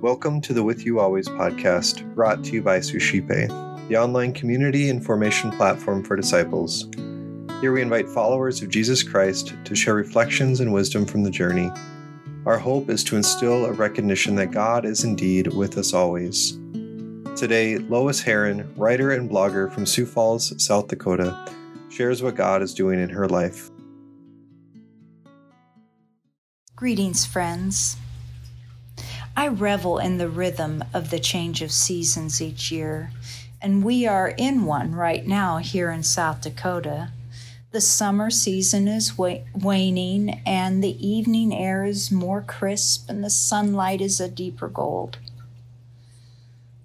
Welcome to the With You Always podcast, brought to you by Suscipe, the online community and formation platform for disciples. Here we invite followers of Jesus Christ to share reflections and wisdom from the journey. Our hope is to instill a recognition that God is indeed with us always. Today, Lois Heron, writer and blogger from Sioux Falls, South Dakota, shares what God is doing in her life. Greetings, friends. I revel in the rhythm of the change of seasons each year, and we are in one right now here in South Dakota. The summer season is waning, and the evening air is more crisp, and the sunlight is a deeper gold.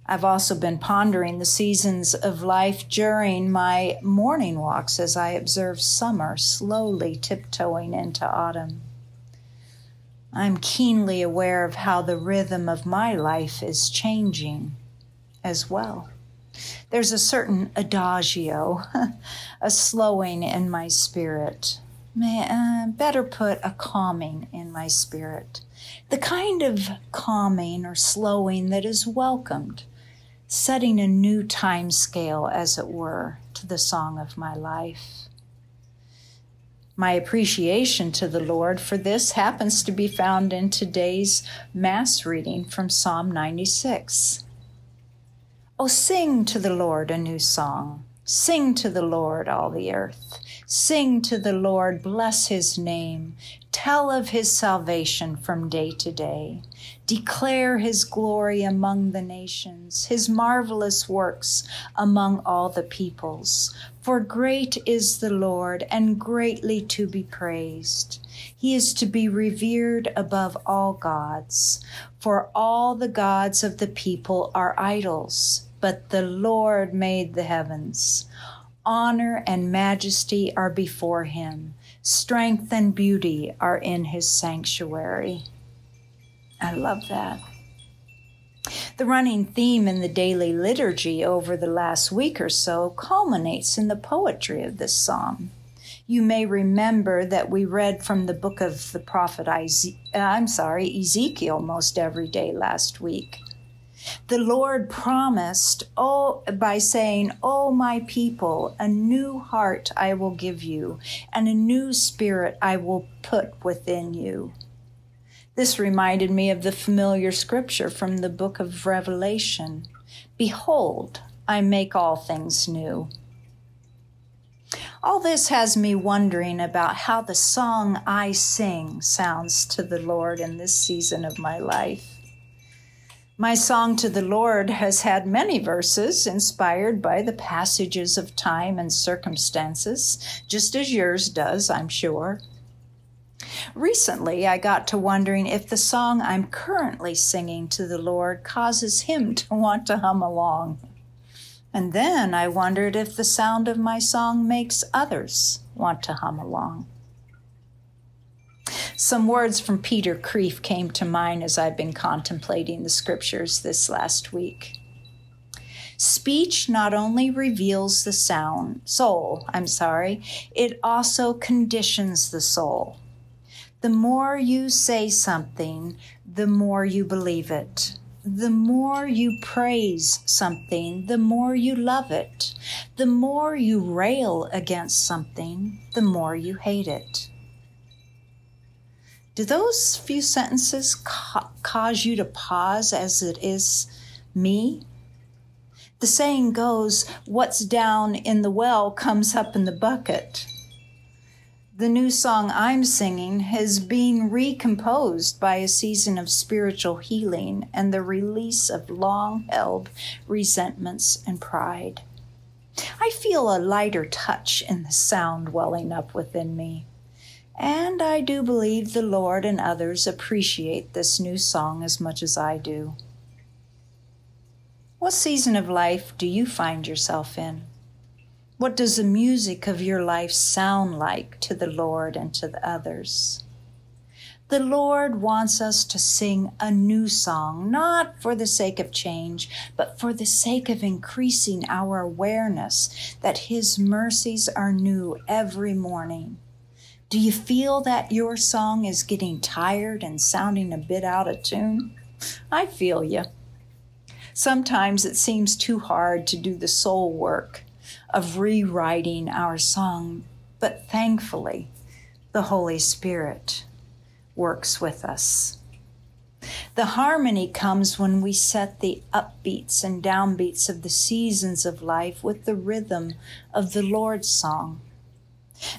I've also been pondering the seasons of life during my morning walks as I observe summer slowly tiptoeing into autumn. I'm keenly aware of how the rhythm of my life is changing as well. There's a certain adagio, a slowing in my spirit. May, uh, better put, a calming in my spirit. The kind of calming or slowing that is welcomed, setting a new time scale, as it were, to the song of my life. My appreciation to the Lord for this happens to be found in today's Mass reading from Psalm 96. Oh, sing to the Lord a new song. Sing to the Lord, all the earth. Sing to the Lord, bless his name. Tell of his salvation from day to day. Declare his glory among the nations, his marvelous works among all the peoples. For great is the Lord and greatly to be praised. He is to be revered above all gods. For all the gods of the people are idols, but the Lord made the heavens. Honor and majesty are before him. Strength and beauty are in his sanctuary. I love that. The running theme in the daily liturgy over the last week or so culminates in the poetry of this psalm. You may remember that we read from the book of the prophet Isaiah, uh, I'm sorry, Ezekiel most every day last week. The Lord promised, oh, by saying, Oh, my people, a new heart I will give you, and a new spirit I will put within you. This reminded me of the familiar scripture from the book of Revelation Behold, I make all things new. All this has me wondering about how the song I sing sounds to the Lord in this season of my life. My song to the Lord has had many verses inspired by the passages of time and circumstances, just as yours does, I'm sure. Recently, I got to wondering if the song I'm currently singing to the Lord causes Him to want to hum along. And then I wondered if the sound of my song makes others want to hum along. Some words from Peter Kreeft came to mind as I've been contemplating the scriptures this last week. Speech not only reveals the sound, soul, I'm sorry, it also conditions the soul. The more you say something, the more you believe it. The more you praise something, the more you love it. The more you rail against something, the more you hate it. Do those few sentences ca- cause you to pause as it is me? The saying goes, What's down in the well comes up in the bucket. The new song I'm singing has been recomposed by a season of spiritual healing and the release of long held resentments and pride. I feel a lighter touch in the sound welling up within me. And I do believe the Lord and others appreciate this new song as much as I do. What season of life do you find yourself in? What does the music of your life sound like to the Lord and to the others? The Lord wants us to sing a new song, not for the sake of change, but for the sake of increasing our awareness that His mercies are new every morning Do you feel that your song is getting tired and sounding a bit out of tune? I feel you. Sometimes it seems too hard to do the soul work of rewriting our song, but thankfully, the Holy Spirit works with us. The harmony comes when we set the upbeats and downbeats of the seasons of life with the rhythm of the Lord's song.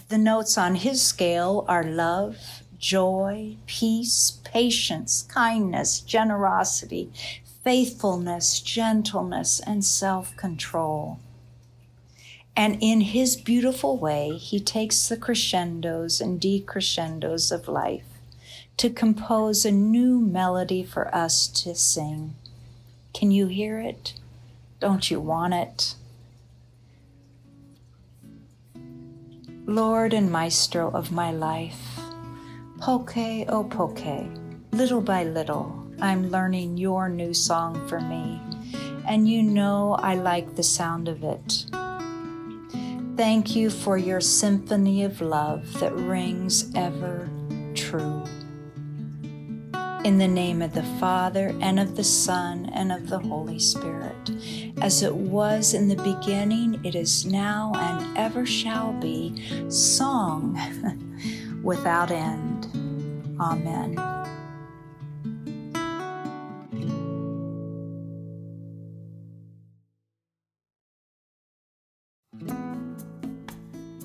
The notes on his scale are love, joy, peace, patience, kindness, generosity, faithfulness, gentleness, and self control. And in his beautiful way, he takes the crescendos and decrescendos of life to compose a new melody for us to sing. Can you hear it? Don't you want it? Lord and Maestro of my life, poke, oh poke, little by little, I'm learning your new song for me, and you know I like the sound of it. Thank you for your symphony of love that rings ever true. In the name of the Father, and of the Son, and of the Holy Spirit, as it was in the beginning, it is now, and ever shall be, song without end. Amen.